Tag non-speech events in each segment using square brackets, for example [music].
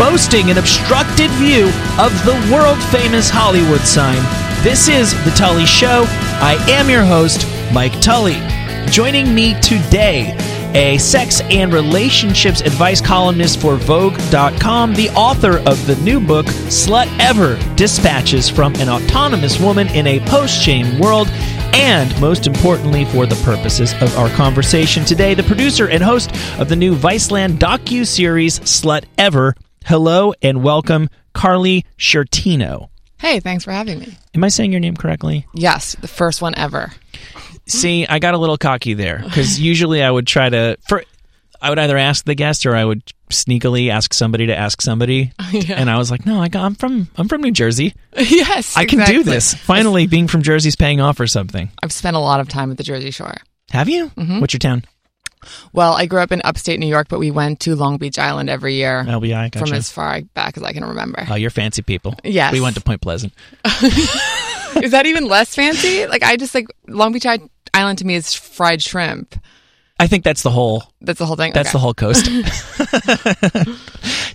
boasting an obstructed view of the world famous Hollywood sign. This is The Tully Show. I am your host, Mike Tully. Joining me today, a sex and relationships advice columnist for Vogue.com, the author of the new book, Slutever Dispatches from an Autonomous Woman in a Post Shame World, and most importantly, for the purposes of our conversation today, the producer and host of the new Viceland docu series, Slut Ever. Hello and welcome, Karley Sciortino. Hey, thanks for having me. Am I saying your name correctly? Yes, the first one ever. See, I got a little cocky there because usually I would try to for I would either ask the guest or I would sneakily ask somebody to ask somebody, [laughs] Yeah. and I was like, "No, I got, I'm from I'm from New Jersey. [laughs] yes, I can do this. Finally, being from Jersey's paying off or something." I've spent a lot of time at the Jersey Shore. Have you? Mm-hmm. What's your town? Well, I grew up in upstate New York, but we went to Long Beach Island every year LBI. from as far back as I can remember. Oh, you're fancy people. Yes. we went to Point Pleasant. [laughs] is that even less fancy? Like, I just like Long Beach I- Island to me is fried shrimp. I think that's the whole That's the whole thing. That's Okay. the whole coast.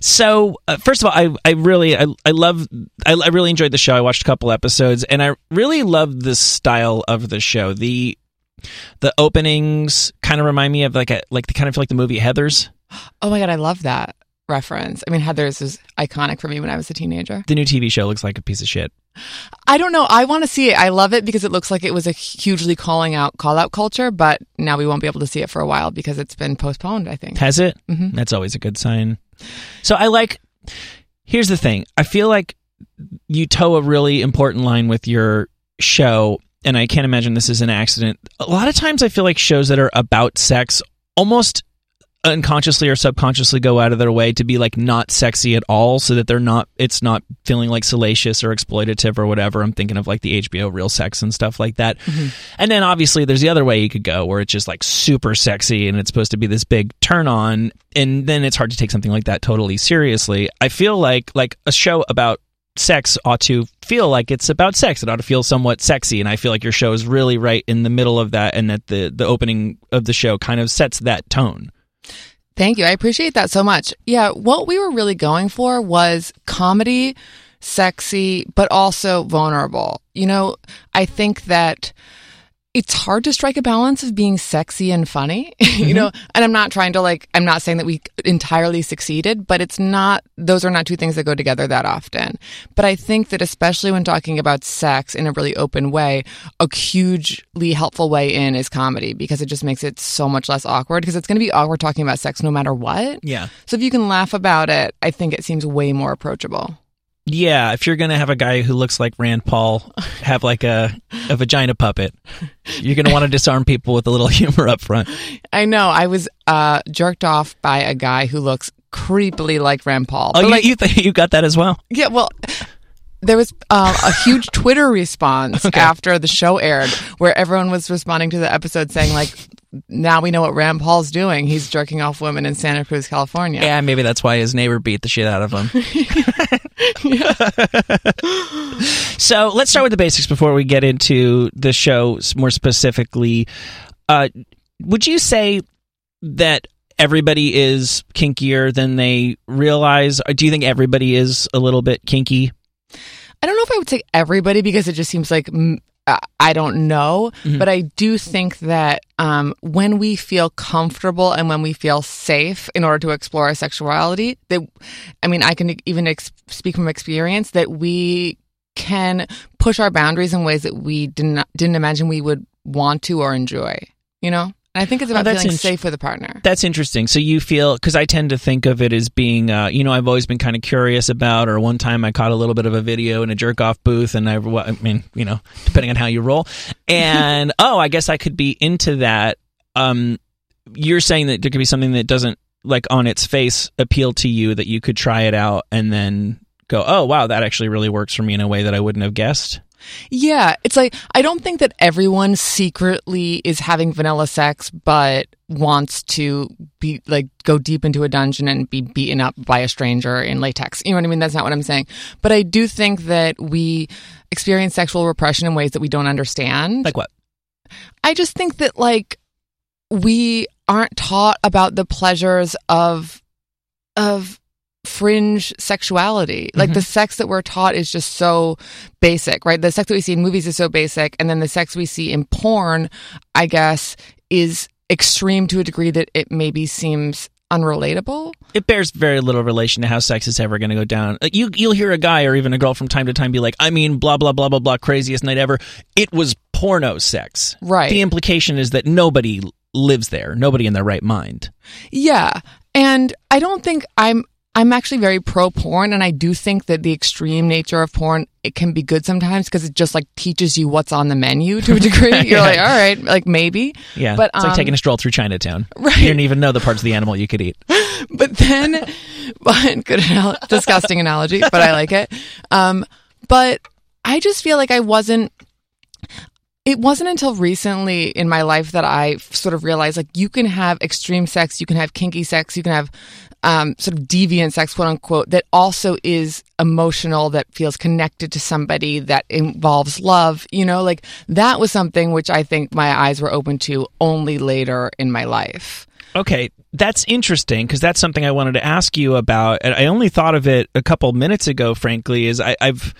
[laughs] so, uh, first of all, I I really I I love I, I really enjoyed the show. I watched a couple episodes, and I really love the style of the show. the The openings kind of remind me of like a like the kind of feel like the movie Heathers. Oh my god, I love that reference. I mean, Heathers is iconic for me when I was a teenager. The new TV show looks like a piece of shit. I don't know. I want to see it. I love it because it looks like it was a hugely calling out call out culture, but now we won't be able to see it for a while because it's been postponed. I think. Has it? Mhm. That's always a good sign. So I like. Here's the thing. I feel like you toe a really important line with your show, and I can't imagine this is an accident. A lot of times, I feel like shows that are about sex almost unconsciously or subconsciously go out of their way to be like not sexy at all so that they're not it's not feeling like salacious or exploitative or whatever. I'm thinking of like the hbo real sex and stuff like that. Mm-hmm. And then obviously there's the other way you could go where it's just like super sexy and it's supposed to be this big turn on and then it's hard to take something like that totally seriously. I feel like like a show about sex ought to feel like it's about sex it ought to feel somewhat sexy and i feel like your show is really right in the middle of that and that the the opening of the show kind of sets that tone Thank you. I appreciate that so much. Yeah, what we were really going for was comedy, sexy, but also vulnerable. You know, I think that it's hard to strike a balance of being sexy and funny, [laughs] you mm-hmm. know, and I'm not trying to like, I'm not saying that we entirely succeeded, but it's not, those are not two things that go together that often. But I think that especially when talking about sex in a really open way, a hugely helpful way in is comedy because it just makes it so much less awkward because it's going to be awkward talking about sex no matter what. yeah So if you can laugh about it, I think it seems way more approachable. Yeah if you're gonna have a guy who looks like rand paul have like a a vagina puppet you're gonna want to disarm people with a little [laughs] humor up front I know. I was uh, jerked off by a guy who looks creepily like Rand Paul. oh you, like, you, th- you got that as well yeah, well, there was um, a huge Twitter response [laughs] after the show aired where everyone was responding to the episode saying, like, now we know what Rand Paul's doing. He's jerking off women in Santa Cruz, California. Yeah, maybe that's why his neighbor beat the shit out of him. [laughs] [laughs] so let's start with the basics before we get into the show more specifically. Uh, would you say that everybody is kinkier than they realize? Or do you think everybody is a little bit kinky? I don't know if I would say everybody because it just seems like I don't know, Mhm. but I do think that um, when we feel comfortable and when we feel safe in order to explore our sexuality, that I mean, I can even ex- speak from experience that we can push our boundaries in ways that we didn't didn't imagine we would want to or enjoy. You know, I think it's Oh, about that's feeling int- safe with a partner. That's interesting. So you feel because I tend to think of it as being, uh, you know, I've always been kind of curious about. Or one time I caught a little bit of a video in a jerk off booth, and I, well, I mean, you know, depending on how you roll, [laughs] and oh, I guess I could be into that. Um, you're saying that there could be something that doesn't like on its face appeal to you that you could try it out and then go, oh wow, that actually really works for me in a way that I wouldn't have guessed. Yeah, it's like I don't think that everyone secretly is having vanilla sex, but wants to be like go deep into a dungeon and be beaten up by a stranger in latex. You know what I mean? That's not what I'm saying. But I do think that we experience sexual repression in ways that we don't understand. Like what? I just think that like we aren't taught about the pleasures of of fringe sexuality. Like the mm-hmm. sex that we're taught is just so basic, right? The sex that we see in movies is so basic and then the sex we see in porn, I guess, is extreme to a degree that it maybe seems unrelatable. It bears very little relation to how sex is ever going to go down. You, you'll hear a guy or even a girl from time to time be like, "I mean, blah blah blah blah blah, craziest night ever." It was porno sex. Right. The implication is that nobody lives there, nobody in their right mind. Yeah. And I don't think I'm I'm actually very pro porn and I do think that the extreme nature of porn it can be good sometimes because it just like teaches you what's on the menu to a degree. [laughs] You're Yeah. like, all right, like maybe. Yeah, But it's like um, taking a stroll through Chinatown. Right. You didn't even know the parts of the animal you could eat. [laughs] but then [laughs] but good anal- disgusting analogy but i like it um but i just feel like i wasn't it wasn't until recently in my life that I sort of realized like you can have extreme sex, you can have kinky sex, you can have um, sort of deviant sex, quote unquote, that also is emotional, that feels connected to somebody, that involves love. You know, like that was something which I think my eyes were open to only later in my life. Okay, that's interesting because that's something I wanted to ask you about. And I only thought of it a couple minutes ago. Frankly, is I, I've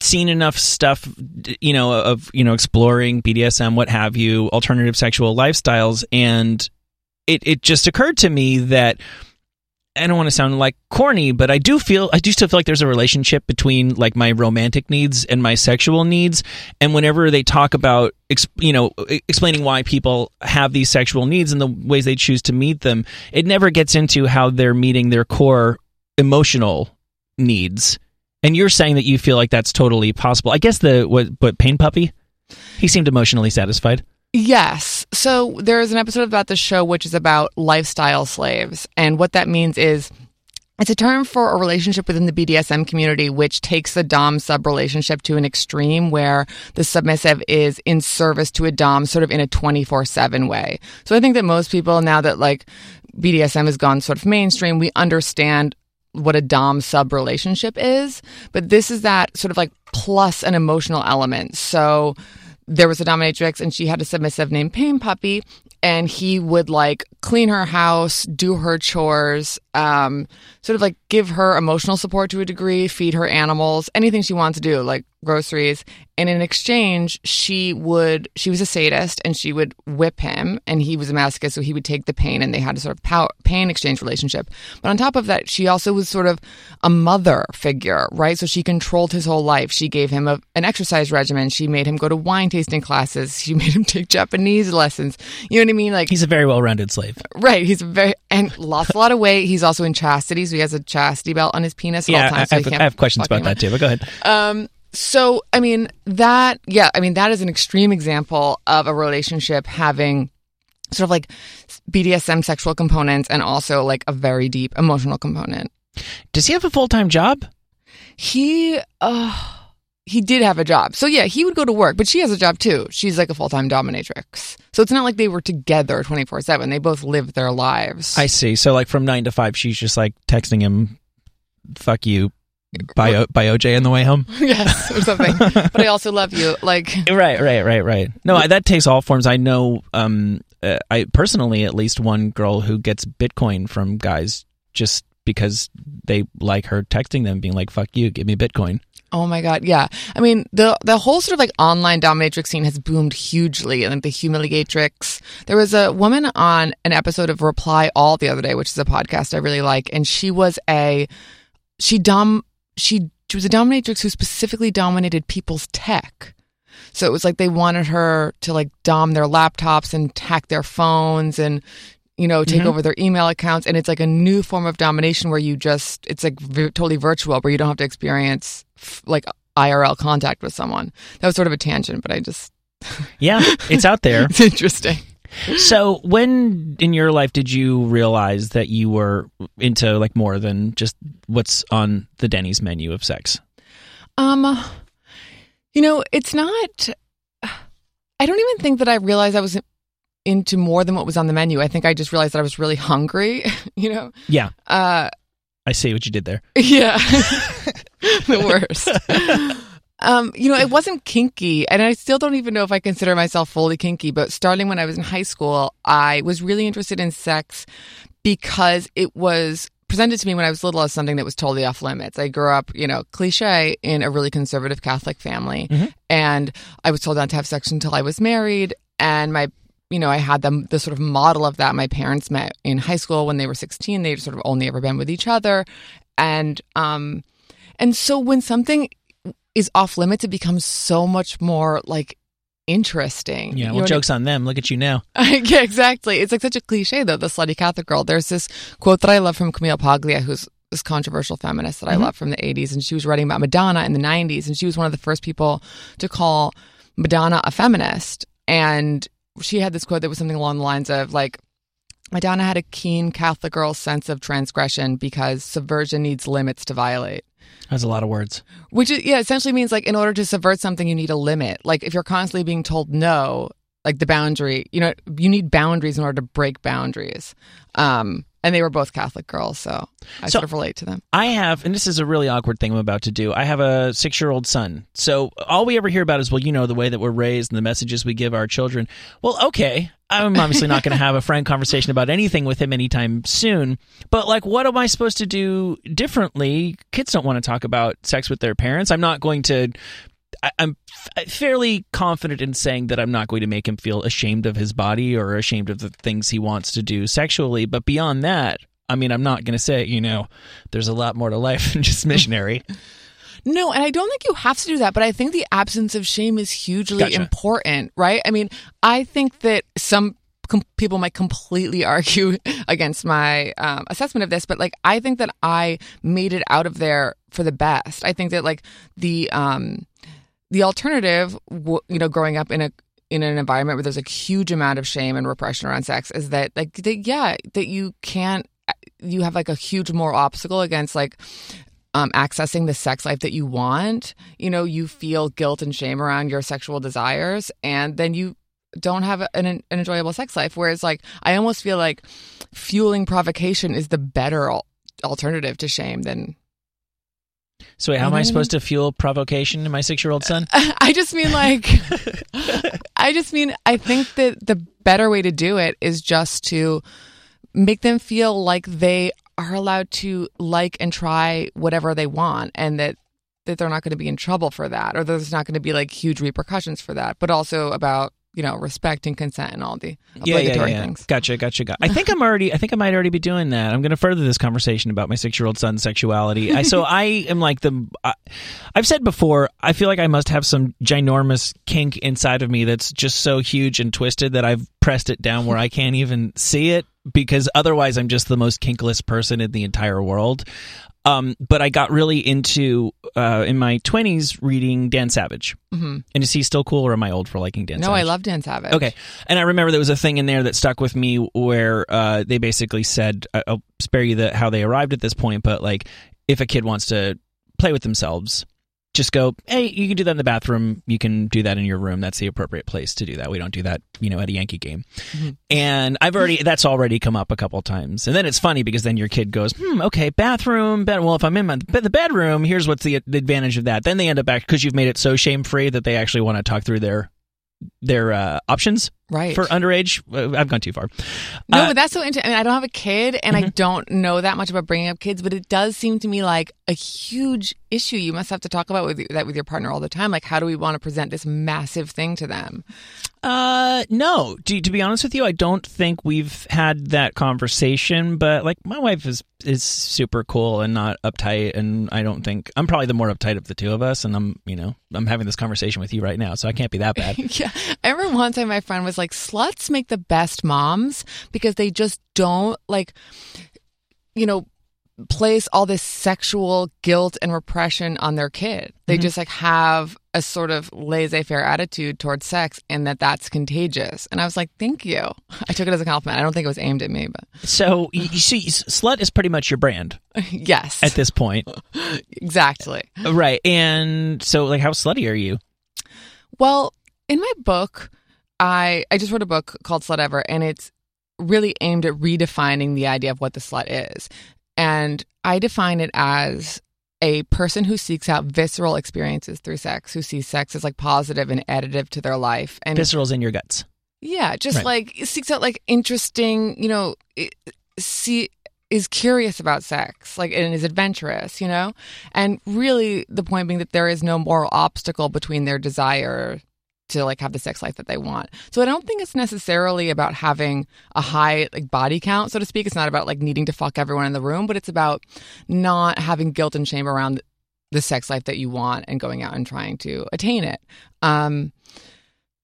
seen enough stuff, you know, of you know exploring BDSM, what have you, alternative sexual lifestyles, and it it just occurred to me that. I don't want to sound like corny, but I do feel I do still feel like there's a relationship between like my romantic needs and my sexual needs. And whenever they talk about you know explaining why people have these sexual needs and the ways they choose to meet them, it never gets into how they're meeting their core emotional needs. And you're saying that you feel like that's totally possible. I guess the what what pain puppy, he seemed emotionally satisfied. Yes. So there's an episode about the show which is about lifestyle slaves. And what that means is it's a term for a relationship within the BDSM community which takes the Dom sub relationship to an extreme where the submissive is in service to a Dom sort of in a 24 7 way. So I think that most people, now that like BDSM has gone sort of mainstream, we understand what a Dom sub relationship is. But this is that sort of like plus an emotional element. So there was a dominatrix and she had a submissive named Pain Puppy, and he would like clean her house, do her chores, um, sort of like give her emotional support to a degree, feed her animals, anything she wants to do, like groceries. And in exchange, she would, she was a sadist and she would whip him, and he was a masochist, so he would take the pain, and they had a sort of power, pain exchange relationship. But on top of that, she also was sort of a mother figure, right? So she controlled his whole life. She gave him a, an exercise regimen. She made him go to wine tasting classes. [laughs] She made him take Japanese lessons. You know what I mean? Like He's a very well-rounded slave. Right. He's very and lost a lot of weight. He's also in chastity, so he has a chastity belt on his penis Yeah, all I, so I have, I have questions about that too. But go ahead. Um, so I mean that yeah, I mean that is an extreme example of a relationship having sort of like BDSM sexual components and also like a very deep emotional component. Does he have a full-time job? He uh he did have a job. So yeah, he would go to work, but she has a job too. She's like a full-time dominatrix. So it's not like they were together 24/7. They both lived their lives. I see. So like from nine to five, she's just like texting him, "Fuck you," by O- by OJ on the way home. [laughs] yes, or something. [laughs] but I also love you. Like Right, right, right, right. No, I, that takes all forms. I know. Um, uh, I personally, at least one girl who gets Bitcoin from guys just because they like her texting them, being like, "Fuck you, give me Bitcoin." Oh my god, yeah. I mean, the the whole sort of like online dominatrix scene has boomed hugely, and like the humiliatrix. There was a woman on an episode of Reply All the other day, which is a podcast I really like, and she was a she dom she she was a dominatrix who specifically dominated people's tech. So it was like they wanted her to like dom their laptops and hack their phones and you know take over their email accounts and it's like a new form of domination where you just it's like v- totally virtual where you don't have to experience f- like IRL contact with someone. That was sort of a tangent, but I just [laughs] Yeah, it's out there. it's interesting. So, when in your life did you realize that you were into like more than just what's on the Denny's menu of sex? Um, you know, it's not. I don't even think that I realized I was into more than what was on the menu. I think I just realized that I was really hungry. [laughs] You know. Yeah, Uh, I see what you did there. yeah, [laughs] the worst. Um, you know, it wasn't kinky, and I still don't even know if I consider myself fully kinky. But starting when I was in high school, I was really interested in sex because it was presented to me when I was little as something that was totally off limits. I grew up, you know, cliche in a really conservative Catholic family, and I was told not to have sex until I was married. And my, you know, I had them the sort of model of that. My parents met in high school when they were sixteen. They'd sort of only ever been with each other, and um, and so when something is off limits, it becomes so much more like interesting. Yeah, You well, know what I- joke's on them. Look at you now. [laughs] yeah, exactly. It's like such a cliche though, the slutty Catholic girl. There's this quote that I love from Camille Paglia, who's this controversial feminist that I love from the 80s. And she was writing about Madonna in the 90s. And she was one of the first people to call Madonna a feminist. And she had this quote that was something along the lines of like, Madonna had a keen Catholic girl sense of transgression because subversion needs limits to violate. That's a lot of words. Which is, yeah, essentially means like in order to subvert something, you need a limit. Like if you're constantly being told no, like the boundary, you know, you need boundaries in order to break boundaries. Um, and they were both Catholic girls, so I So- sort of relate to them. I have, and this is a really awkward thing I'm about to do. I have a six year old son. So all we ever hear about is, well, you know, the way that we're raised and the messages we give our children. Well, okay. I'm obviously not going to have a frank conversation about anything with him anytime soon. But, like, what am I supposed to do differently? Kids don't want to talk about sex with their parents. I'm not going to. I, I'm f- fairly confident in saying that I'm not going to make him feel ashamed of his body or ashamed of the things he wants to do sexually. But beyond that, I mean, I'm not going to say, you know, there's a lot more to life [laughs] than just missionary. No, and I don't think you have to do that, but I think the absence of shame is hugely Gotcha. important, right? I mean, I think that some com- people might completely [laughs] argue against my um, assessment of this, but like, I think that I made it out of there for the best. I think that like the um, the alternative, you know, growing up in a in an environment where there's a huge amount of shame and repression around sex is that like that, yeah that you can't you have like a huge moral obstacle against like um, accessing the sex life that you want. You know, you feel guilt and shame around your sexual desires, and then you don't have an, an enjoyable sex life. Whereas, like, I almost feel like fueling provocation is the better al- alternative to shame than. So, wait, how am I supposed to fuel provocation in my six year old son? [laughs] I just mean like, I just mean I think that the better way to do it is just to make them feel like they are allowed to like and try whatever they want, and that that they're not going to be in trouble for that, or that there's not going to be like huge repercussions for that. But also about you know respect and consent and all the yeah, obligatory yeah, yeah. things. Gotcha, gotcha, gotcha. I think I'm already. I think I might already be doing that. I'm going to further this conversation about my six year old son's sexuality. I, so [laughs] I am like the. I, I've said before. I feel like I must have some ginormous kink inside of me that's just so huge and twisted that I've pressed it down where I can't even see it because otherwise I'm just the most kinkless person in the entire world. Um, but I got really into uh, in my 20s reading Dan Savage. hmm And is he still cool, or am I old for liking Dan Savage? No, Savage? I love Dan Savage. Okay. And I remember there was a thing in there that stuck with me where uh, they basically said, I'll spare you the how they arrived at this point, but like if a kid wants to play with themselves, just go, hey, you can do that in the bathroom. You can do that in your room. That's the appropriate place to do that. We don't do that, you know, at a Yankee game. And I've already, that's already come up a couple times. And then it's funny because then your kid goes, hmm, okay, bathroom, bed. Well, if I'm in my, the bedroom, here's what's the, the advantage of that. Then they end up back because you've made it so shame free that they actually want to talk through their, their uh, options Right. for underage. Uh, I've gone too far. No, Uh, but that's so interesting. I, mean, I don't have a kid, and Mm-hmm. I don't know that much about bringing up kids, but it does seem to me like a huge issue. You must have to talk about with, that with your partner all the time. Like, how do we want to present this massive thing to them? Uh, no. To, to be honest with you, I don't think we've had that conversation. But like, my wife is is super cool and not uptight, and I don't think I'm probably the more uptight of the two of us. And I'm, you know, I'm having this conversation with you right now, so I can't be that bad. [laughs] yeah, I remember one time my friend was like, "Sluts make the best moms because they just don't like, you know." place all this sexual guilt and repression on their kid. They mm-hmm. just like have a sort of laissez-faire attitude towards sex and that that's contagious. And I was like, "Thank you." [laughs] I took it as a compliment. I don't think it was aimed at me, but So you, you see, slut is pretty much your brand [laughs] yes. at this point, [laughs] exactly. right? And so, like, how slutty are you? Well, in my book, I I just wrote a book called Slutever, and it's really aimed at redefining the idea of what the slut is. And I define it as a person who seeks out visceral experiences through sex, who sees sex as like positive and additive to their life, and Visceral's in your guts. yeah, just Right. like seeks out like interesting, you know, see is curious about sex, like and is adventurous, you know? And really the point being that there is no moral obstacle between their desire to like have the sex life that they want. So I don't think it's necessarily about having a high like body count, so to speak. It's not about like needing to fuck everyone in the room, but it's about not having guilt and shame around the sex life that you want and going out and trying to attain it. Um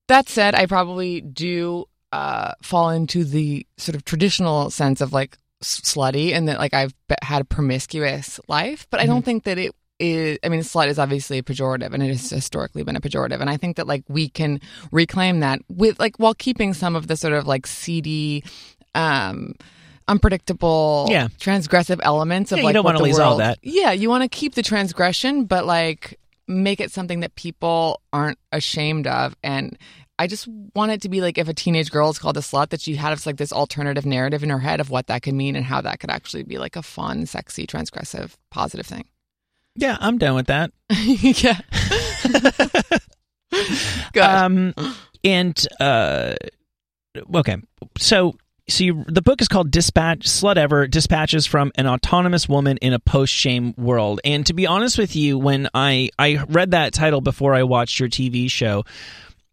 that said, I probably do uh, fall into the sort of traditional sense of like slutty, and that like I've had a promiscuous life, but I don't think that it is. I mean, slut is obviously a pejorative, and it has historically been a pejorative, and I think that like we can reclaim that with like while keeping some of the sort of like seedy. Um, unpredictable Yeah. transgressive elements of Yeah, you like don't what wanna the lose all world- that. yeah you want to keep the transgression but like make it something that people aren't ashamed of and i just want it to be like if a teenage girl is called a slut that she has like this alternative narrative in her head of what that could mean and how that could actually be like a fun sexy transgressive positive thing Yeah, I'm done with that. [laughs] yeah [laughs] good Um, and uh, okay, so so you, the book is called Dispatch Slutever Dispatches from an Autonomous Woman in a Post Shame World. And to be honest with you, when I I read that title before I watched your TV show,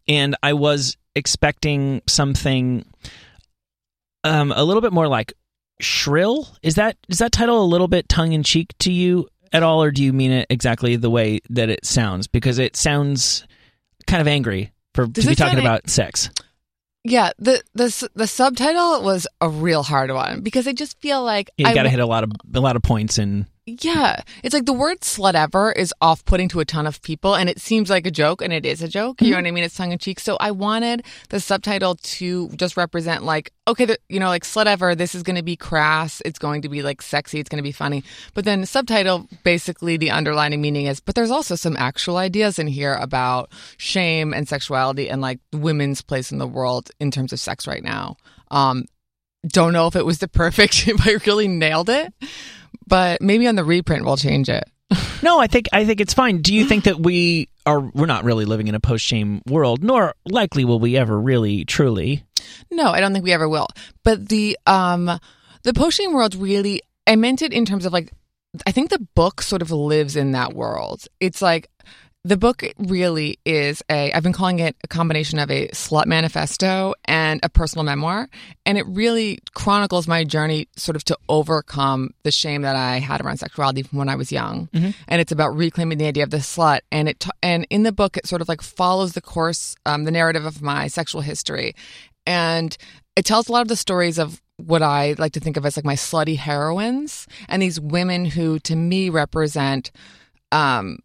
and I was expecting something um a little bit more like shrill. Is that is that title a little bit tongue in cheek to you at all, or do you mean it exactly the way that it sounds? Because it sounds kind of angry for Does to be talking about sex. yeah the the the subtitle was a real hard one because i just feel like You got to hit a lot of a lot of points and Yeah. It's like the word slutever is off putting to a ton of people and it seems like a joke and it is a joke. You know what I mean? It's tongue in cheek. So I wanted the subtitle to just represent like, okay, the, you know, like slutever, this is going to be crass. It's going to be like sexy. It's going to be funny. But then the subtitle, basically the underlining meaning is, but there's also some actual ideas in here about shame and sexuality and like women's place in the world in terms of sex right now. Um, don't know if it was the perfect, [laughs] if I really nailed it but maybe on the reprint we'll change it. [laughs] no, I think I think it's fine. Do you think that we are we're not really living in a post shame world, nor likely will we ever really truly? No, I don't think we ever will. But the um the post shame world really I meant it in terms of like I think the book sort of lives in that world. It's like the book really is a I've been calling it a combination of a slut manifesto and a personal memoir. And it really chronicles my journey sort of to overcome the shame that I had around sexuality from when I was young. And it's about reclaiming the idea of the slut. And it, and in the book it sort of like follows the course um, the narrative of my sexual history. And it tells a lot of the stories of what I like to think of as like my slutty heroines and these women who to me represent um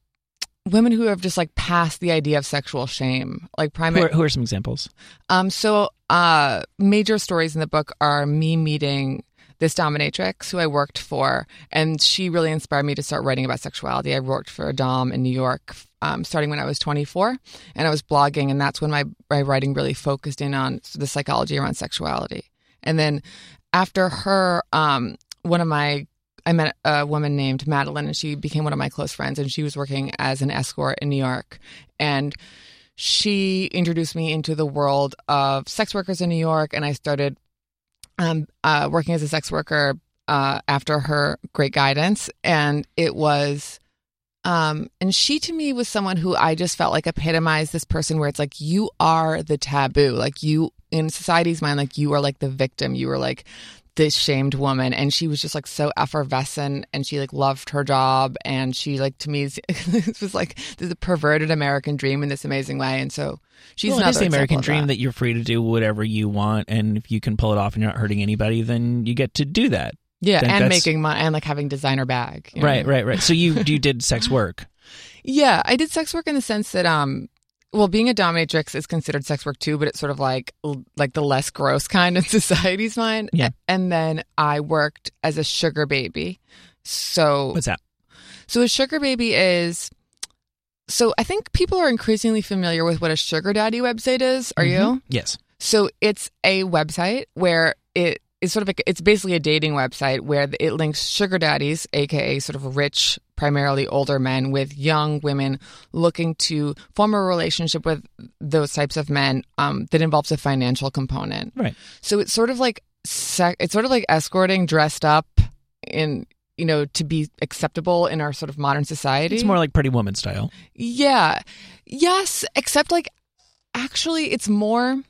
women who have just like passed the idea of sexual shame like Who primary are, who are some examples? um so uh major stories in the book are me meeting this dominatrix who I worked for, and she really inspired me to start writing about sexuality. I worked for a dom in New York um, starting when I was 24, and I was blogging, and that's when my, my writing really focused in on the psychology around sexuality. And then after her, um, one of my I met a woman named Madeline, and she became one of my close friends, and she was working as an escort in New York, and she introduced me into the world of sex workers in New York, and I started um, uh, working as a sex worker uh, after her great guidance, and it was. Um, and she to me was someone who I just felt like epitomized this person where it's like you are the taboo, like you in society's mind, like you are like the victim, you are like this shamed woman, and she was just like so effervescent, and she like loved her job, and she like to me it [laughs] was like the perverted American dream in this amazing way, and so she's well, another the American dream that. you're free to do whatever you want, and if you can pull it off and you're not hurting anybody, then you get to do that. yeah, think and making money and like having designer bag, you know? Right, right, right. So you [laughs] you did sex work. Yeah, I did sex work in the sense that um well, being a dominatrix is considered sex work too, but it's sort of like like the less gross [laughs] kind in society's mind. Yeah. And then I worked as a sugar baby. So What's that? so a sugar baby is so I think people are increasingly familiar with what a sugar daddy website is. Are you? Mhm. Yes. So it's a website where it is sort of like it's basically a dating website where it links sugar daddies, aka sort of rich, primarily older men, with young women looking to form a relationship with those types of men um, that involves a financial component. Right. So it's sort of like sec- it's sort of like escorting dressed up in you know to be acceptable in our sort of modern society. It's more like Pretty Woman style. Yeah. Yes, except like actually it's more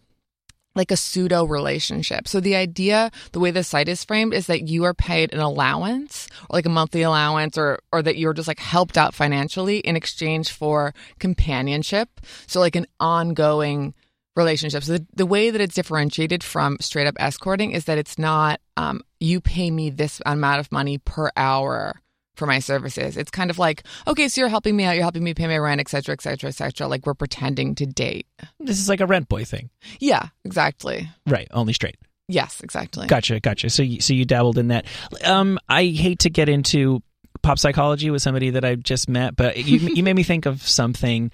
like a pseudo relationship. So the idea, the way the site is framed is that you are paid an allowance or like a monthly allowance or or that you're just like helped out financially in exchange for companionship. So like an ongoing relationship. So the, the way that it's differentiated from straight up escorting is that it's not um, you pay me this amount of money per hour for my services. It's kind of like, okay, so you're helping me out, you're helping me pay my rent, et cetera, et cetera, et cetera. Like we're pretending to date. This is like a rent boy thing. Yeah, exactly. Right. Only straight. Yes, exactly. Gotcha, gotcha. So, you, so you dabbled in that. Um, I hate to get into pop psychology with somebody that I just met, but you [laughs] you made me think of something.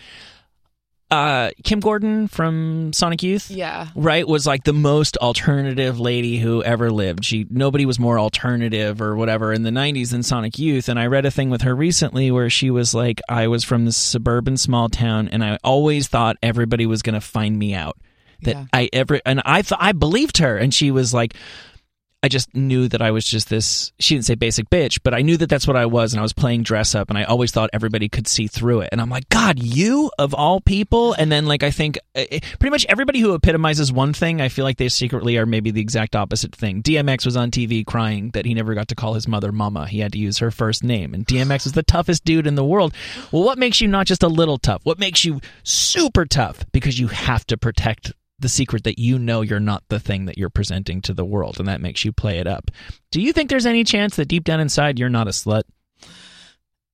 Uh, Kim Gordon from Sonic Youth, Yeah. right, was like the most alternative lady who ever lived. She nobody was more alternative or whatever in the '90s than Sonic Youth. And I read a thing with her recently where she was like, "I was from this suburban small town, and I always thought everybody was going to find me out." That Yeah. I ever and I thought I believed her, and she was like, I just knew that I was just this. She didn't say basic bitch, but I knew that that's what I was, and I was playing dress up, and I always thought everybody could see through it. And I'm like, God, you of all people. And then like I think uh, uh, pretty much everybody who epitomizes one thing, I feel like they secretly are maybe the exact opposite thing. DMX was on TV crying that he never got to call his mother Mama. He had to use her first name, and DMX is the toughest dude in the world. Well, what makes you not just a little tough? What makes you super tough? Because you have to protect the secret that you know you're not the thing that you're presenting to the world, and that makes you play it up. Do you think there's any chance that deep down inside you're not a slut?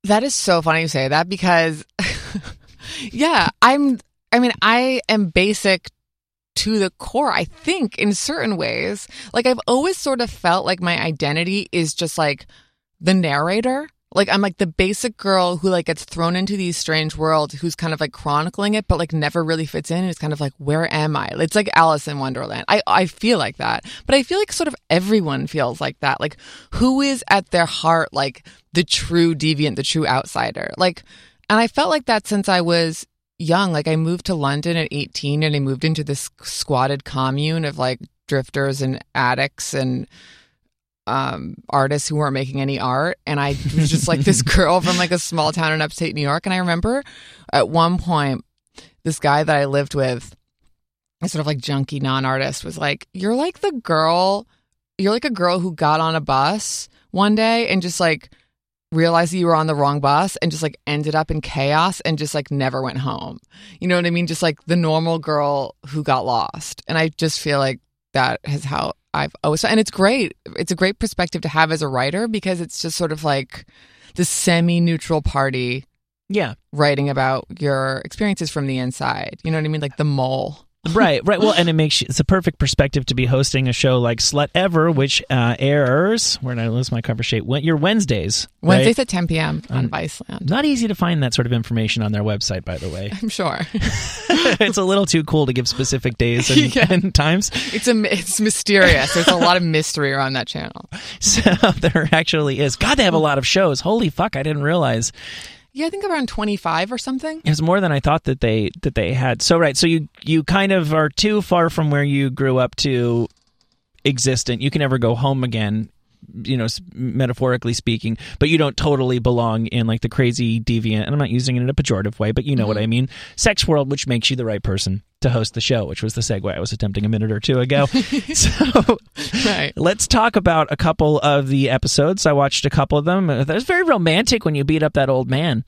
That is so funny you say that because, [laughs] yeah, I'm, I mean, I am basic to the core, I think, in certain ways. Like, I've always sort of felt like my identity is just like the narrator. Like, I'm like the basic girl who like gets thrown into these strange worlds who's kind of like chronicling it, but like never really fits in. It's kind of like, where am I? It's like Alice in Wonderland. I, I feel like that. But I feel like sort of everyone feels like that. Like, who is at their heart like the true deviant, the true outsider? Like, and I felt like that since I was young. Like I moved to London at 18 and I moved into this squatted commune of like drifters and addicts and um artists who weren't making any art and I was just like this [laughs] girl from like a small town in upstate New York and I remember at one point this guy that I lived with a sort of like junky non-artist was like you're like the girl you're like a girl who got on a bus one day and just like realized that you were on the wrong bus and just like ended up in chaos and just like never went home. You know what I mean? Just like the normal girl who got lost. And I just feel like that is how I've always and it's great. It's a great perspective to have as a writer because it's just sort of like the semi-neutral party Yeah. writing about your experiences from the inside. You know what I mean? Like the mole. [laughs] right, right. Well, and it makes you, it's a perfect perspective to be hosting a show like Slutever, which uh, airs. Where did I lose my cover sheet? When, your Wednesdays. right? Wednesdays at 10 p.m. on Viceland. Not easy to find that sort of information on their website, by the way. [laughs] I'm sure. [laughs] it's a little too cool to give specific days and, Yeah. and times. It's a it's mysterious. There's a lot of mystery around that channel. So there actually is. God, they have a lot of shows. Holy fuck, I didn't realize. Yeah, I think around 25 or something. It's more than I thought that they that they had. So right, so you you kind of are too far from where you grew up to existent. You can never go home again, you know, metaphorically speaking, but you don't totally belong in like the crazy deviant, and I'm not using it in a pejorative way, but you know what mm-hmm. I mean, sex world, which makes you the right person to host the show, which was the segue I was attempting a minute or two ago. [laughs] so Right. let's talk about a couple of the episodes. I watched a couple of them. It was very romantic when you beat up that old man.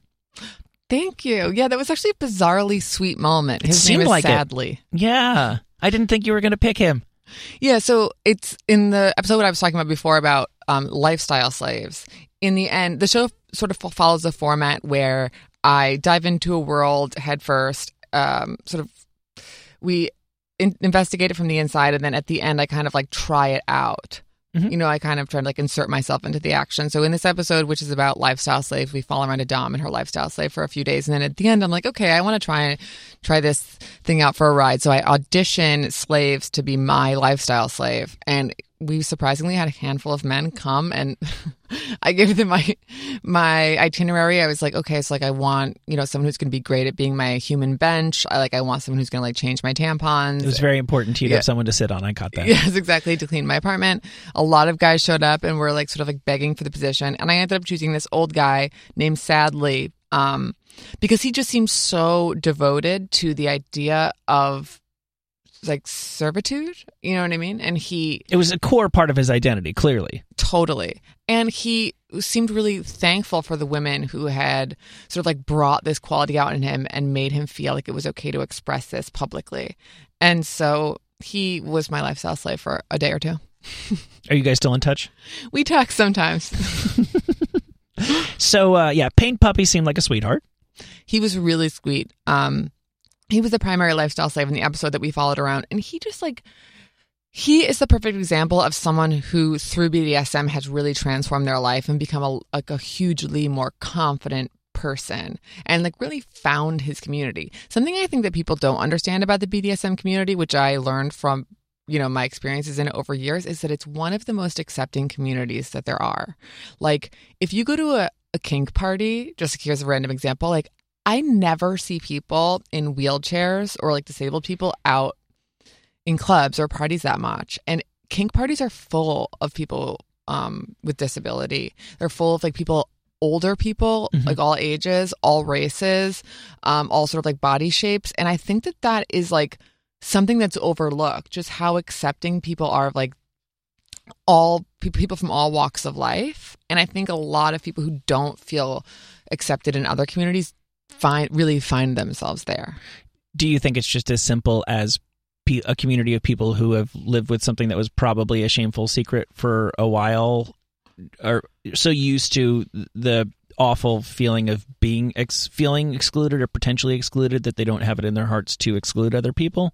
Thank you. Yeah, that was actually a bizarrely sweet moment. It His seemed name is like it. Sadly. Yeah. I didn't think you were going to pick him. Yeah, so it's in the episode I was talking about before about um, lifestyle slaves. In the end, the show sort of follows a format where I dive into a world headfirst. Um, sort of, we in- investigate it from the inside, and then at the end, I kind of like try it out. Mhm. You know, I kind of try to like insert myself into the action. So in this episode, which is about lifestyle slaves, we follow around a Dom and her lifestyle slave for a few days, and then at the end, I'm like, okay, I want to try and try this thing out for a ride. So I audition slaves to be my lifestyle slave, and we surprisingly had a handful of men come and [laughs] I gave them my my itinerary. I was like, okay, so like I want, you know, someone who's gonna be great at being my human bench. I like I want someone who's gonna like change my tampons. It was very important to you to have someone to sit on. I caught that. Yes, exactly. To clean my apartment. A lot of guys showed up and were like sort of like begging for the position. And I ended up choosing this old guy named Sadly, um, because he just seemed so devoted to the idea of like servitude. You know what I mean? And he It was a core part of his identity, clearly. Totally. And he seemed really thankful for the women who had sort of like brought this quality out in him and made him feel like it was okay to express this publicly. And so he was my lifestyle slave for a day or two. [laughs] Are you guys still in touch? We talk sometimes. [laughs] So, uh, yeah, Pain Puppy seemed like a sweetheart. he was really sweet. Um, he was the primary lifestyle slave in the episode that we followed around, and he just like he is the perfect example of someone who through BDSM has really transformed their life and become a like a hugely more confident person and like really found his community. Something I think that people don't understand about the BDSM community, which I learned from you know my experiences in over years is that it's one of the most accepting communities that there are like if you go to a, a kink party just here's a random example like i never see people in wheelchairs or like disabled people out in clubs or parties that much. And kink parties are full of people um, with disability. They're full of like people older people Mhm. like all ages all races um, all sort of like body shapes. And i think that that is like something that's overlooked just how accepting people are of like all people from all walks of life. And i think a lot of people who don't feel accepted in other communities find really find themselves there Do you think it's just as simple as a community of people who have lived with something that was probably a shameful secret for a while, are so used to the awful feeling of being ex- feeling excluded or potentially excluded that they don't have it in their hearts to exclude other people?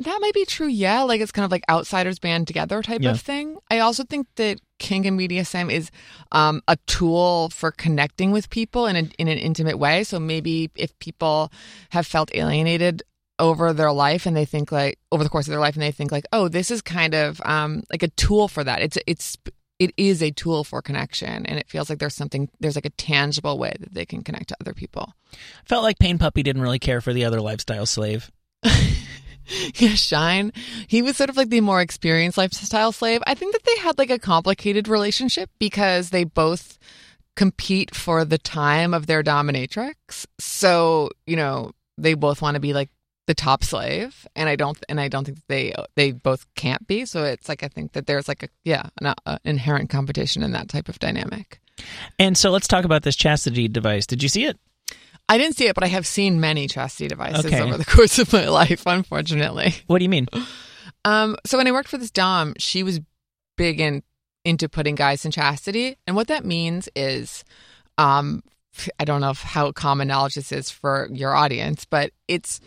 That might be true, yeah. Like it's kind of like outsiders band together type Yeah. of thing. I also think that kink and BDSM is um, a tool for connecting with people in, a, in an intimate way. So maybe if people have felt alienated over their life and they think like over the course of their life and they think like, oh, this is kind of um, like a tool for that. It's it's it is a tool for connection, and it feels like there's something there's like a tangible way that they can connect to other people. Felt like Pain Puppy didn't really care for the other lifestyle slave. [laughs] [laughs] yeah, Shine. He was sort of like the more experienced lifestyle slave. I think that they had like a complicated relationship because they both compete for the time of their dominatrix. So, you know, they both want to be like the top slave and I don't and I don't think they they both can't be. So it's like I think that there's like a yeah, an uh, inherent competition in that type of dynamic. And so let's talk about this chastity device. Did you see it? I didn't see it, but I have seen many chastity devices Okay. over the [laughs] course of my life, unfortunately. What do you mean? Um, so when I worked for this dom, she was big in into putting guys in chastity, and what that means is, um, I don't know if how common knowledge this is for your audience, but it's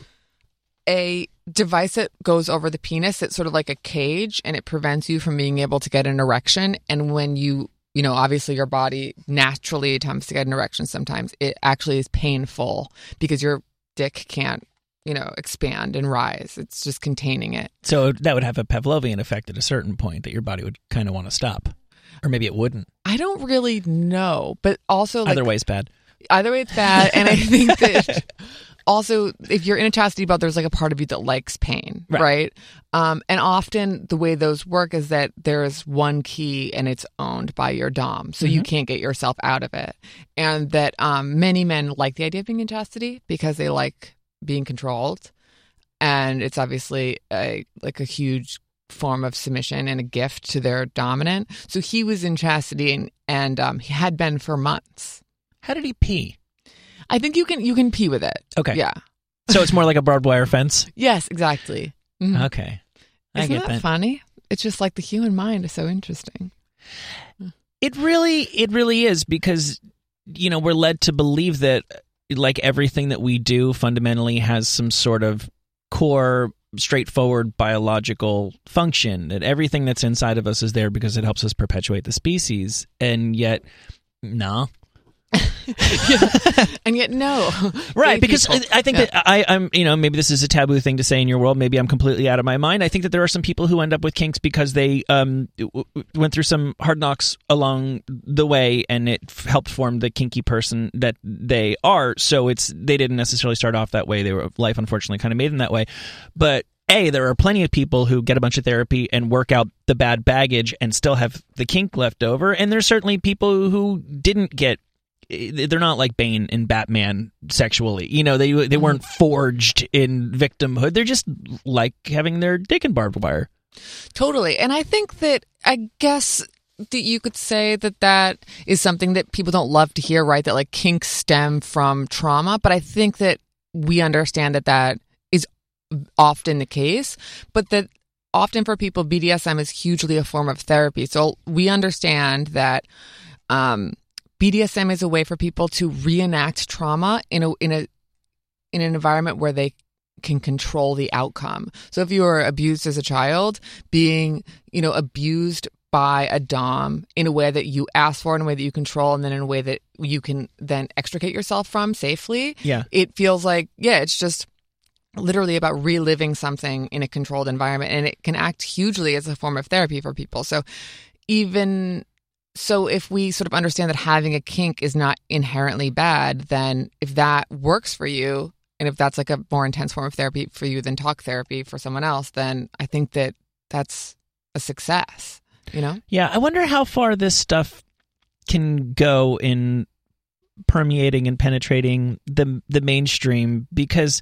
a device that goes over the penis. It's sort of like a cage, and it prevents you from being able to get an erection. And when you you know, obviously your body naturally attempts to get an erection sometimes. It actually is painful because your dick can't, you know, expand and rise. It's just containing it. So that would have a Pavlovian effect at a certain point that your body would kind of want to stop. Or maybe it wouldn't. I don't really know, but also like Either way is bad. either way it's bad and I think that [laughs] also if you're in a chastity belt there's like a part of you that likes pain, Right. right? Um and often the way those work is that there's one key and it's owned by your dom. So you can't get yourself out of it. And that um many men like the idea of being in chastity because they like being controlled. And it's obviously a like a huge form of submission and a gift to their dominant. So he was in chastity and, and um, he had been for months. How did he pee? I think you can you can pee with it. Okay. Yeah. So it's more like a barbed wire fence? [laughs] Yes, exactly. Mhm. Okay. I Isn't that, that. funny? It's just like the human mind is so interesting. It really it really is because you know, we're led to believe that like everything that we do fundamentally has some sort of core straightforward biological function that everything that's inside of us is there because it helps us perpetuate the species and yet no [laughs] and yet no. Right because people. I, think Yeah. that I, i'm you know maybe this is a taboo thing to say in your world. Maybe i'm completely out of my mind. I think that there are some people who end up with kinks because they um went through some hard knocks along the way and it f- helped form the kinky person that they are. So it's they didn't necessarily start off that way. They were life unfortunately kind of made them that way. But a there are plenty of people who get a bunch of therapy and work out the bad baggage and still have the kink left over. And there's certainly people who didn't get they're not like Bane and Batman sexually. You know, they they weren't forged in victimhood. They're just like having their dick in barbed wire. Totally. And I think that, I guess that you could say that that is something that people don't love to hear, right? That like kinks stem from trauma. But I think that we understand that that is often the case, but that often for people, BDSM is hugely a form of therapy. So we understand that, um, BDSM is a way for people to reenact trauma in a in a in an environment where they can control the outcome. So if you were abused as a child, being, you know, abused by a dom in a way that you ask for, in a way that you control, and then in a way that you can then extricate yourself from safely, Yeah. it feels like, yeah, it's just literally about reliving something in a controlled environment. And it can act hugely as a form of therapy for people. So even so if we sort of understand that having a kink is not inherently bad, then if that works for you, and if that's like a more intense form of therapy for you than talk therapy for someone else, then I think that that's a success. You know? Yeah, I wonder how far this stuff can go in permeating and penetrating the the mainstream because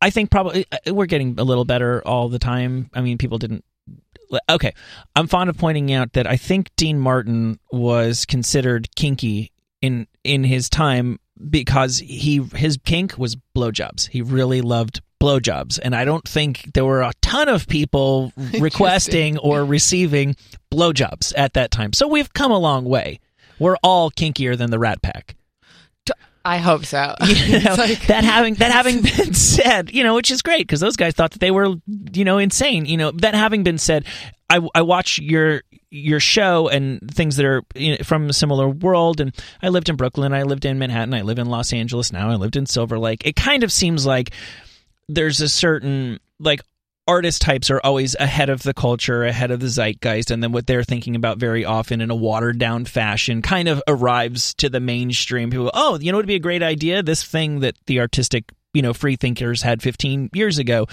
I think probably uh, we're getting a little better all the time. I mean, people didn't okay. I'm fond of pointing out that I think Dean Martin was considered kinky in in his time because he his kink was blowjobs. He really loved blowjobs, and I don't think there were a ton of people [laughs] requesting or receiving blowjobs at that time. So we've come a long way. We're all kinkier than the Rat Pack. I hope so. [laughs] You [laughs] know, like- that having that having [laughs] been said, you know, which is great because those guys thought that they were, you know, insane. You know, that having been said, I, I watch your your show and things that are you know, from a similar world. And I lived in Brooklyn, I lived in Manhattan, I live in Los Angeles now, I lived in Silver Lake. It kind of seems like there's a certain like artist types are always ahead of the culture, ahead of the zeitgeist, and then what they're thinking about very often in a watered down fashion kind of arrives to the mainstream. People, go, oh, you know, it'd be a great idea. This thing that the artistic, you know, free thinkers had 15 years ago,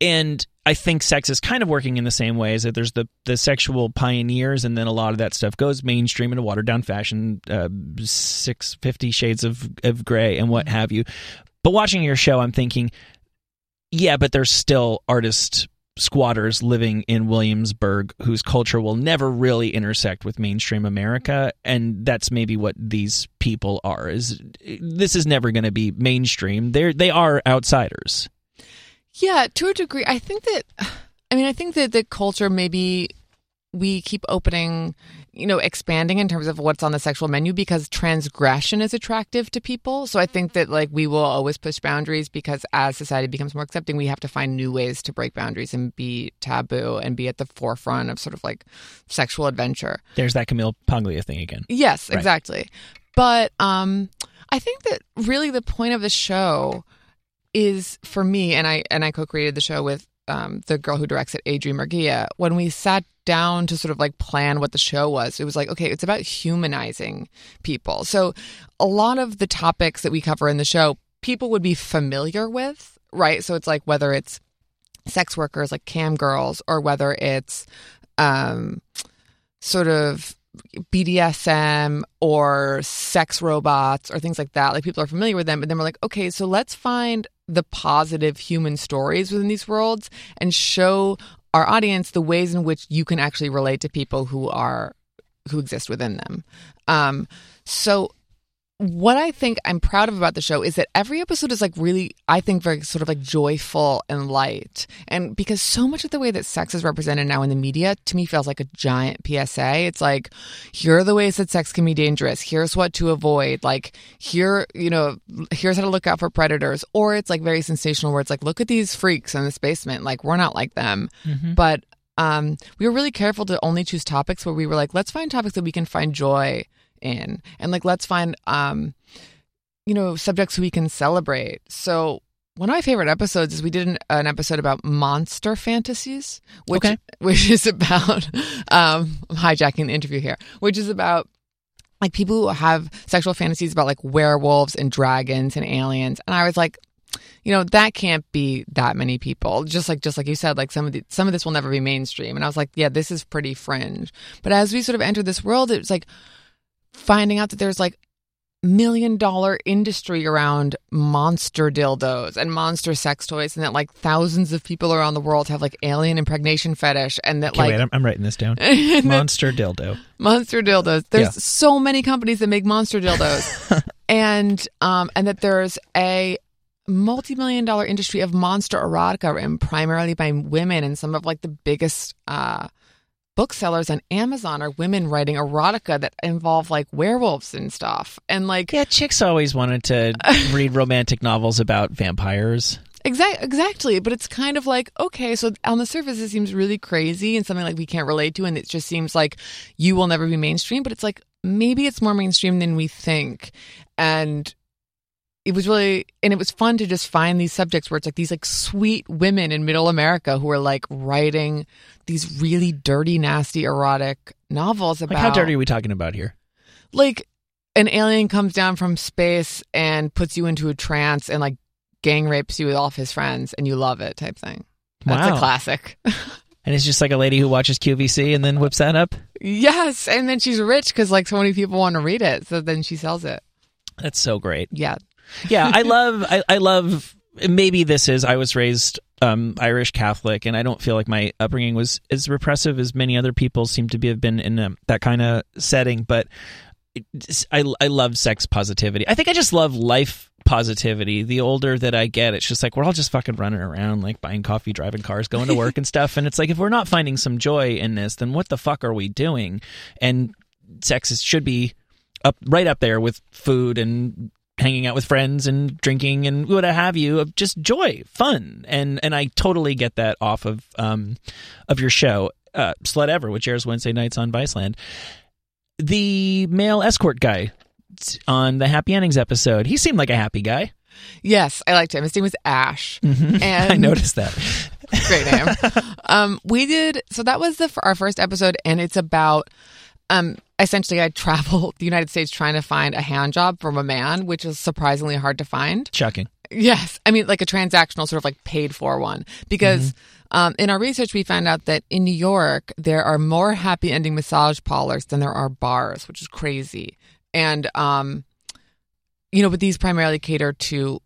and I think sex is kind of working in the same way as that there's the the sexual pioneers, and then a lot of that stuff goes mainstream in a watered down fashion, uh, six fifty shades of of gray and what have you. But watching your show, I'm thinking, yeah, but there's still artist squatters living in Williamsburg whose culture will never really intersect with mainstream America and that's maybe what these people are is this is never going to be mainstream they they are outsiders Yeah, to a degree. I think that, I mean, I think that the culture maybe we keep opening, you know, expanding in terms of what's on the sexual menu because transgression is attractive to people. So I think that like we will always push boundaries because as society becomes more accepting, we have to find new ways to break boundaries and be taboo and be at the forefront of sort of like sexual adventure. there's that Camille Paglia thing again Yes, Right. exactly. But um I think that really the point of the show is for me and I and I co-created the show with um, the girl who directs it, Adrienne Murguia. When we sat down to sort of like plan what the show was, it was like, okay, it's about humanizing people. So a lot of the topics that we cover in the show, people would be familiar with, right? So it's like whether it's sex workers, like cam girls, or whether it's um, sort of BDSM or sex robots or things like that. Like people are familiar with them, but then we're like, okay, so let's find the positive human stories within these worlds and show our audience the ways in which you can actually relate to people who are who exist within them. Um, so what I think I'm proud of about the show is that every episode is like really, I think, very sort of like joyful and light. And because so much of the way that sex is represented now in the media to me feels like a giant PSA. It's like, here are the ways that sex can be dangerous. Here's what to avoid. Like, here, you know, here's how to look out for predators. Or it's like very sensational where it's like, look at these freaks in this basement. Like, we're not like them. Mm-hmm. But um, we were really careful to only choose topics where we were like, let's find topics that we can find joy in. And like let's find um you know subjects we can celebrate. So one of my favorite episodes is we did an, an episode about monster fantasies which Okay. [laughs] which is about um I'm hijacking the interview here which is about like people who have sexual fantasies about like werewolves and dragons and aliens. And i was like you know that can't be that many people. Just like just like you said like some of the some of this will never be mainstream. And i was like yeah this is pretty fringe. But as we sort of enter this world it's like finding out that there's like million dollar industry around monster dildos and monster sex toys and that like thousands of people around the world have like alien impregnation fetish and that Okay, like wait, I'm, I'm writing this down. [laughs] Monster dildo. monster dildos. There's Yeah. so many companies that make monster dildos, [laughs] and um, and that there's a multi-million dollar industry of monster erotica and primarily by women, and some of like the biggest uh, booksellers on Amazon are women writing erotica that involve like werewolves and stuff, and like Yeah, chicks always wanted to [laughs] read romantic novels about vampires. Exact, exactly. But it's kind of like, okay, so on the surface, it seems really crazy and something like we can't relate to. And it just seems like you will never be mainstream. But it's like, maybe it's more mainstream than we think. And it was really, and it was fun to just find these subjects where it's like these like sweet women in middle America who are like writing these really dirty, nasty, erotic novels about Like, how dirty are we talking about here? like an alien comes down from space and puts you into a trance and like gang rapes you with all of his friends and you love it type thing. That's Wow. a classic. [laughs] And it's just like a lady who watches QVC and then whips that up. yes, and then she's rich because like so many people want to read it, so then she sells it. That's so great. Yeah, Yeah, I [laughs] love. I, I love. Maybe this is. I was raised um, Irish Catholic, and I don't feel like my upbringing was as repressive as many other people seem to be have been in um that kind of setting. But I I love sex positivity. I think I just love life positivity. The older that I get, it's just like we're all just fucking running around, like buying coffee, driving cars, going to work and stuff. And it's like if we're not finding some joy in this, then what the fuck are we doing? And sex is, should be up right up there with food and hanging out with friends and drinking and what have you of just joy fun and and i totally get that off of um of your show uh slutever which airs wednesday nights on viceland the male escort guy on the happy endings episode he seemed like a happy guy yes, I liked him. His name was Ash, [laughs] and Mm-hmm. i noticed that great name. [laughs] um, we did so that was the our first episode, and it's about um essentially I travel [laughs] the United States trying to find a hand job from a man, which is surprisingly hard to find. Checking. Yes, I mean like a transactional sort of like paid for one because um, in our research we found out that in New York there are more happy ending massage parlors than there are bars, which is crazy. And um, you know, but these primarily cater to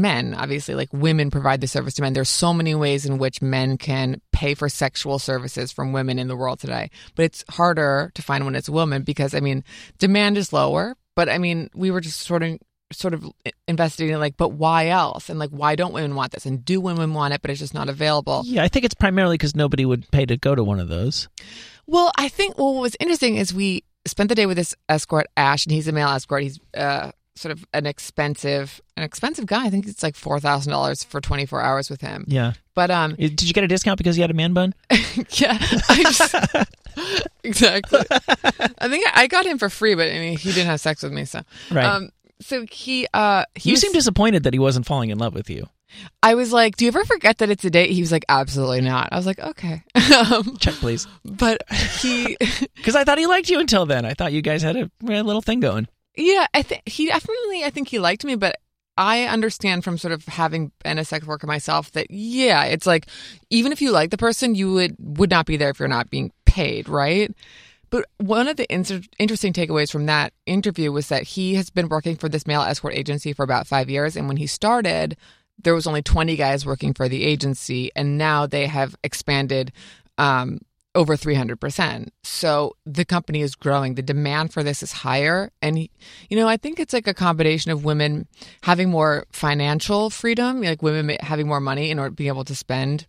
men. Obviously, like women provide the service to men. There's so many ways in which men can pay for sexual services from women in the world today, but it's harder to find when it's a woman because I mean, demand is lower. But I mean, we were just sort of sort of investigating like but why else and like why don't women want this and do women want it but it's just not available yeah i think it's primarily because nobody would pay to go to one of those well i think well what was interesting is we spent the day with this escort ash and he's a male escort he's uh sort of an expensive an expensive guy. I think it's like $4000 for 24 hours with him. Yeah. But um did you get a discount because you had a man bun? [laughs] Yeah just, [laughs] exactly. I think i got him for free but i mean he didn't have sex with me so. Right. Um so he uh he you was- seem disappointed that he wasn't falling in love with you. I was like, "Do you ever forget that it's a date?" He was like, "Absolutely not." I was like, "Okay," [laughs] um, check please. but he, Because I thought he liked you until then. I thought you guys had a, had a little thing going. Yeah, I think he definitely, I think he liked me, but I understand from sort of having been a sex worker myself that yeah, it's like even if you like the person, you would would not be there if you're not being paid, right? But one of the inter- interesting takeaways from that interview was that he has been working for this male escort agency for about five years, and when he started, there was only 20 guys working for the agency, and now they have expanded um, over 300%. So the company is growing. The demand for this is higher. And, you know, I think it's like a combination of women having more financial freedom, like women having more money in order to be able to spend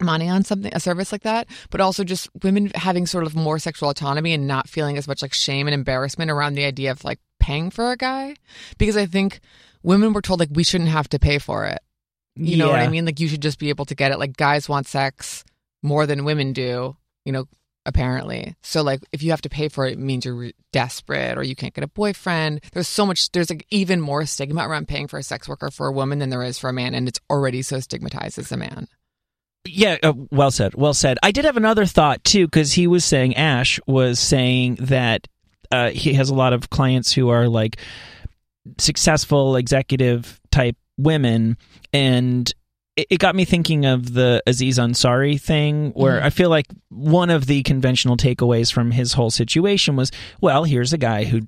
money on something a service like that but also just women having sort of more sexual autonomy and not feeling as much like shame and embarrassment around the idea of like paying for a guy because i think women were told like we shouldn't have to pay for it you know what i mean like you should just be able to get it like guys want sex more than women do you know apparently so like if you have to pay for it it means you're desperate or you can't get a boyfriend there's so much there's like even more stigma around paying for a sex worker for a woman than there is for a man and it's already so stigmatized as a man Yeah, uh, well said. Well said. I did have another thought too, because he was saying Ash was saying that uh, he has a lot of clients who are like successful executive type women, and it, it got me thinking of the Aziz Ansari thing, where Mhm. I feel like one of the conventional takeaways from his whole situation was, well, here's a guy who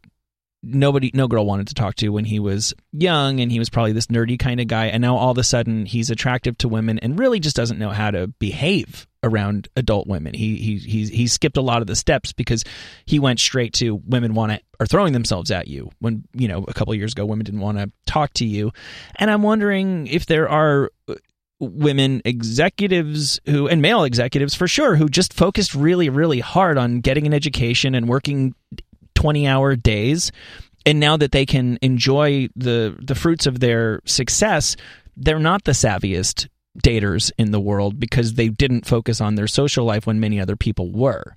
nobody no girl wanted to talk to when he was young and he was probably this nerdy kind of guy and now all of a sudden he's attractive to women and really just doesn't know how to behave around adult women he he he, he skipped a lot of the steps because he went straight to women want to are throwing themselves at you when you know a couple of years ago women didn't want to talk to you and i'm wondering if there are women executives who and male executives for sure who just focused really really hard on getting an education and working 20 hour days. And now that they can enjoy the the fruits of their success they're not the savviest daters in the world because they didn't focus on their social life when many other people were.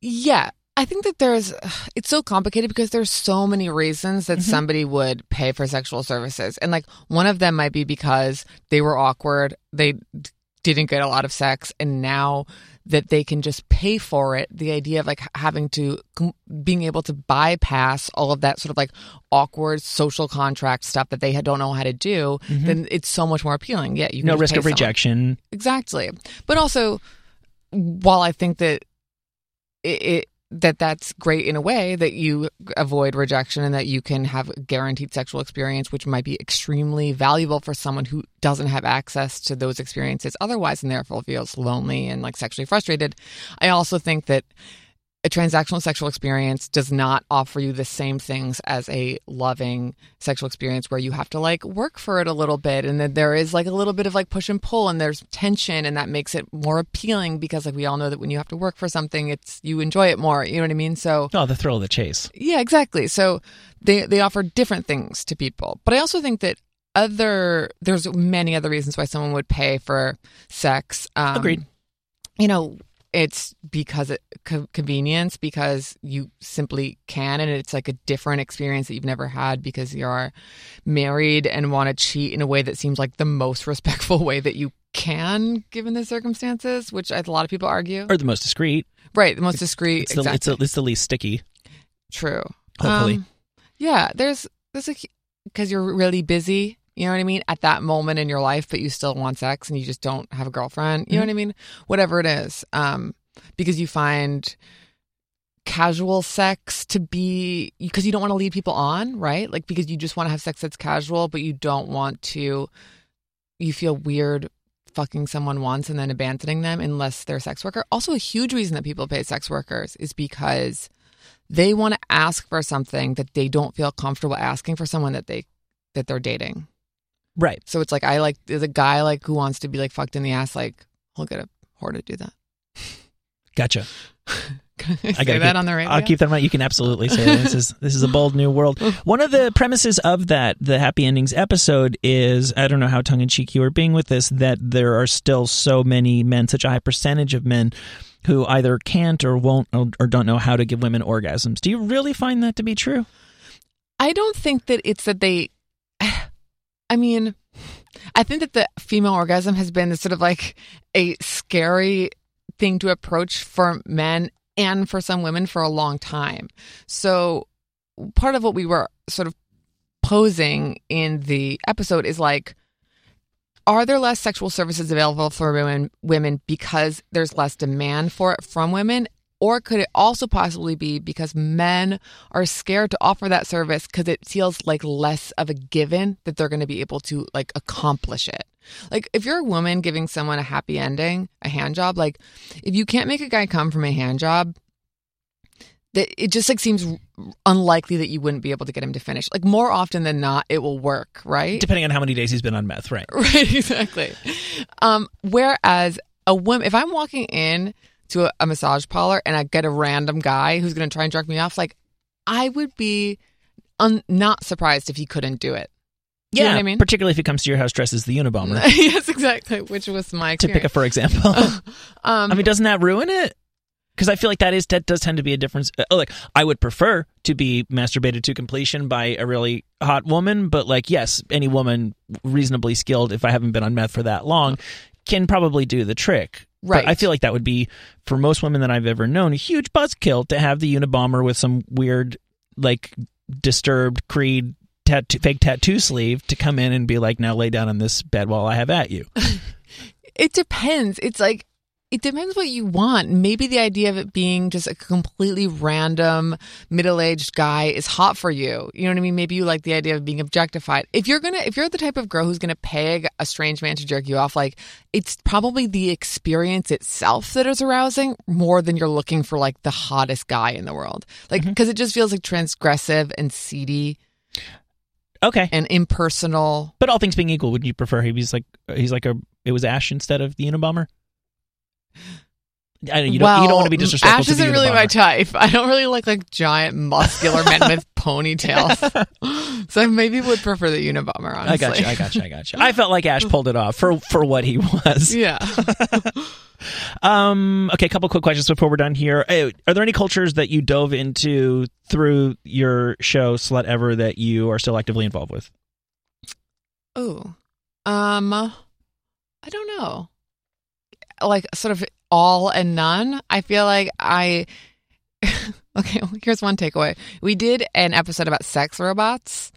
Yeah, I think that there's [sighs] it's so complicated because there's so many reasons that mm-hmm. somebody would pay for sexual services. And like one of them might be because they were awkward, they d- didn't get a lot of sex and now that they can just pay for it, the idea of like having to being able to bypass all of that sort of like awkward social contract stuff that they don't know how to do, mm-hmm. then it's so much more appealing. Yeah, you can no risk of someone. rejection Exactly. But also, while I think that it, it that that's great in a way that you avoid rejection and that you can have a guaranteed sexual experience, which might be extremely valuable for someone who doesn't have access to those experiences otherwise and therefore feels lonely and like sexually frustrated. I also think that a transactional sexual experience does not offer you the same things as a loving sexual experience where you have to like work for it a little bit and then there is like a little bit of like push and pull and there's tension and that makes it more appealing because like we all know that when you have to work for something it's you enjoy it more you know what i mean so oh the thrill of the chase yeah, exactly. So they they offer different things to people. But I also think that other there's many other reasons why someone would pay for sex. Um, Agreed. You know, it's because it co- convenience because you simply can and it's like a different experience that you've never had because you're married and want to cheat in a way that seems like the most [laughs] respectful way that you can given the circumstances which a lot of people argue or the most discreet right the most discreet it's the, exactly. it's, the, it's the least sticky True. Hopefully. Um, yeah, there's there's a because you're really busy. You know what I mean? At that moment in your life, but you still want sex and you just don't have a girlfriend. You know what I mean? Whatever it is, um, because you find casual sex to be because you don't want to lead people on, right? Like because you just want to have sex that's casual, but you don't want to. You feel weird fucking someone once and then abandoning them unless they're a sex worker. Also, a huge reason that people pay sex workers is because they want to ask for something that they don't feel comfortable asking for someone that they that they're dating. Right So it's like I like there's a guy like who wants to be like fucked in the ass. Like I'll get a whore to do that. [laughs] gotcha Can [laughs] I say that keep- on the radio? I'll keep that in mind. You can absolutely say that. this is [laughs] this is a bold new world. One of the premises of that the happy endings episode is I don't know how tongue in cheek you are being with this that there are still so many men, such a high percentage of men who either can't or won't or, or don't know how to give women orgasms. Do you really find that to be true? I don't think that it's that they. [sighs] I mean, I think that the female orgasm has been sort of like a scary thing to approach for men and for some women for a long time. So, part of what we were sort of posing in the episode is like, are there less sexual services available for women women because there's less demand for it from women or could it also possibly be because men are scared to offer that service because it feels like less of a given that they're going to be able to like accomplish it Like if you're a woman giving someone a happy ending, a hand job, like if you can't make a guy come from a hand job, that it just like seems unlikely that you wouldn't be able to get him to finish. Like more often than not, it will work, right? Depending on how many days he's been on meth, right? [laughs] Right, exactly. Um, whereas a woman, if I'm walking in to a, a massage parlor and I get a random guy who's going to try and jerk me off, like I would be un- not surprised if he couldn't do it. Do you know what I mean? particularly if he comes to your house dressed as the Unabomber. [laughs] yes, exactly. Which was my case. to pick a for [laughs] example. um, I mean, doesn't that ruin it? Because I feel like that is that does tend to be a difference. Oh, like, I would prefer to be masturbated to completion by a really hot woman, but like, yes, any woman reasonably skilled, if I haven't been on meth for that long, can probably do the trick. But Right. I feel like that would be for most women that I've ever known a huge buzzkill to have the Unabomber with some weird, like, disturbed creed tattoo, fake tattoo sleeve to come in and be like, now lay down on this bed while I have at you. [laughs] It depends. It's like it depends what you want. Maybe the idea of it being just a completely random middle-aged guy is hot for you. You know what I mean? Maybe you like the idea of being objectified. If you're going to if you're the type of girl who's going to peg a strange man to jerk you off, like it's probably the experience itself that is arousing more than you're looking for like the hottest guy in the world. Like mm-hmm. because it just feels like transgressive and seedy Okay. and impersonal. But all things being equal, would you prefer he was like he's like a it was Ash instead of the Unabomber? I know you don't well, you don't want to be disrespectful Ash isn't really my type. I don't really like like giant muscular men with [laughs] ponytails. so I maybe would prefer the Unabomber. Honestly, I got you. I got you. I got you. I felt like Ash pulled it off for for what he was. yeah. [laughs] Um. Okay. A couple quick questions before we're done here. Uh, Are there any cultures that you dove into through your show Slutever that you are still actively involved with? Oh, um, I don't know. Like sort of all and none. I feel like I. [laughs] okay, well, here's one takeaway. We did an episode about sex robots,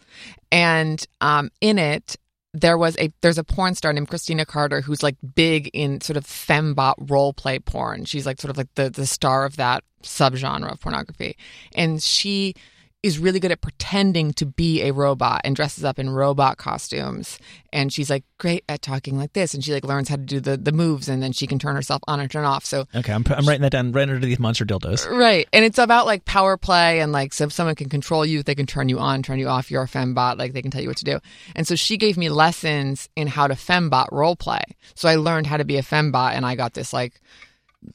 and um, in it there was a there's a porn star named Christina Carter who's like big in sort of fembot role play porn. She's like sort of like the the star of that subgenre of pornography, and she is really good at pretending to be a robot and dresses up in robot costumes. And she's like great at talking like this and she like learns how to do the the moves and then she can turn herself on and turn off. So Okay, I'm, I'm writing that down right under these monster dildos. right and it's about like power play and like so if someone can control you they can turn you on turn you off you're a fembot like they can tell you what to do. And so she gave me lessons in how to fembot role play. So i learned how to be a fembot and i got this like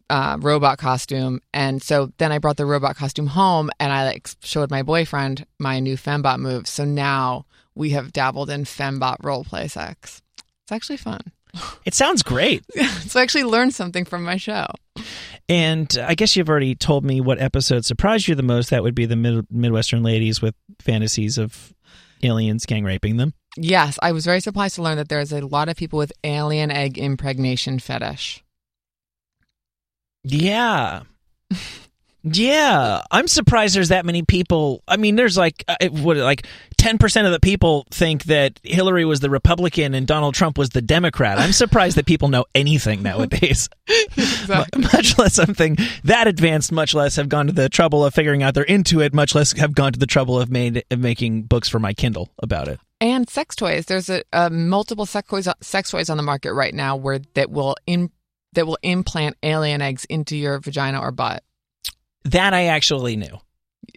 uh, robot costume, and so then I brought the robot costume home, and I like showed my boyfriend my new fembot move. So now we have dabbled in fembot role play sex. It's actually fun. [laughs] It sounds great. [laughs] so I actually learned something from my show. And I guess you've already told me what episode surprised you the most. That would be the mid- Midwestern ladies with fantasies of aliens gang raping them. Yes, I was very surprised to learn that there's a lot of people with alien egg impregnation fetish. Yeah. [laughs] Yeah, I'm surprised there's that many people. I mean, there's like uh, what like 10% of the people think that Hillary was the Republican and Donald Trump was the Democrat. I'm surprised that people know anything nowadays. [laughs] Exactly. much less something that advanced, much less have gone to the trouble of figuring out they're into it, much less have gone to the trouble of made of making books for my Kindle about it. and sex toys. There's a, a multiple sex toys sex toys on the market right now where that will in that will implant alien eggs into your vagina or butt. That I actually knew.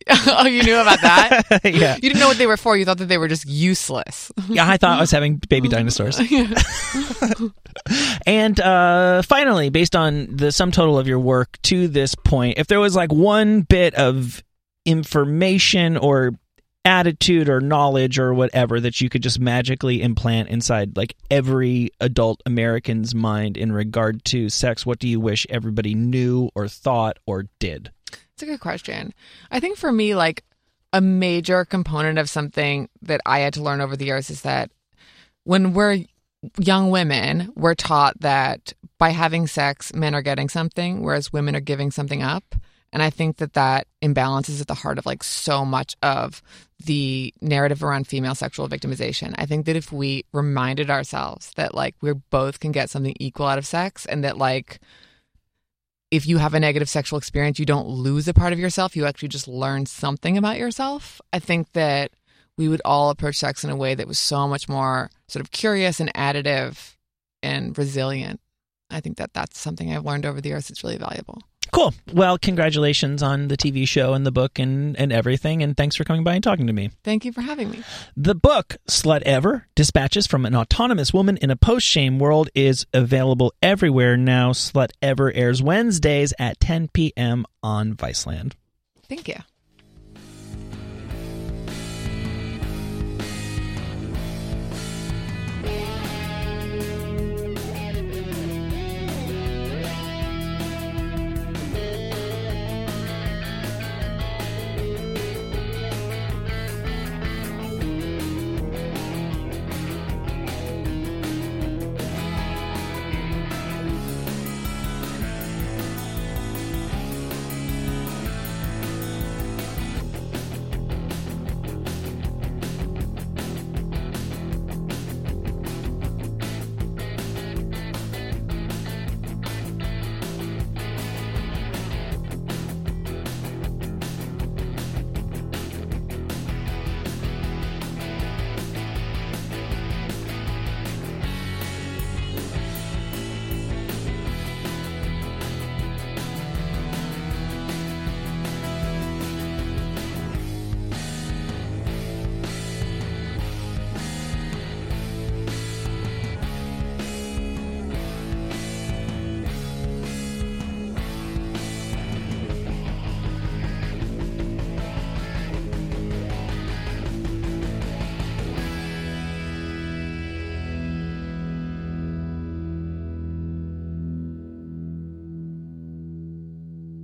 [laughs] oh, you knew about that? [laughs] yeah. You didn't know what they were for. You thought that they were just useless. Yeah, I thought I was having baby dinosaurs. [laughs] and uh, finally, based on the sum total of your work to this point, if there was like one bit of information or attitude or knowledge or whatever that you could just magically implant inside like every adult American's mind in regard to sex, what do you wish everybody knew or thought or did? It's a good question. I think for me, like a major component of something that I had to learn over the years is that when we're young women, we're taught that by having sex, men are getting something, whereas women are giving something up. And I think that that imbalance is at the heart of like so much of the narrative around female sexual victimization. I think that if we reminded ourselves that like we both can get something equal out of sex and that like if you have a negative sexual experience, you don't lose a part of yourself. You actually just learn something about yourself. I think that we would all approach sex in a way that was so much more sort of curious and additive and resilient. I think that that's something I've learned over the years. It's really valuable. Cool. Well, congratulations on the TV show and the book and, and everything. And thanks for coming by and talking to me. Thank you for having me. The book, Slutever Dispatches from an Autonomous Woman in a Post Shame World, is available everywhere now. Slut Ever airs Wednesdays at 10 p.m. on Viceland. Thank you.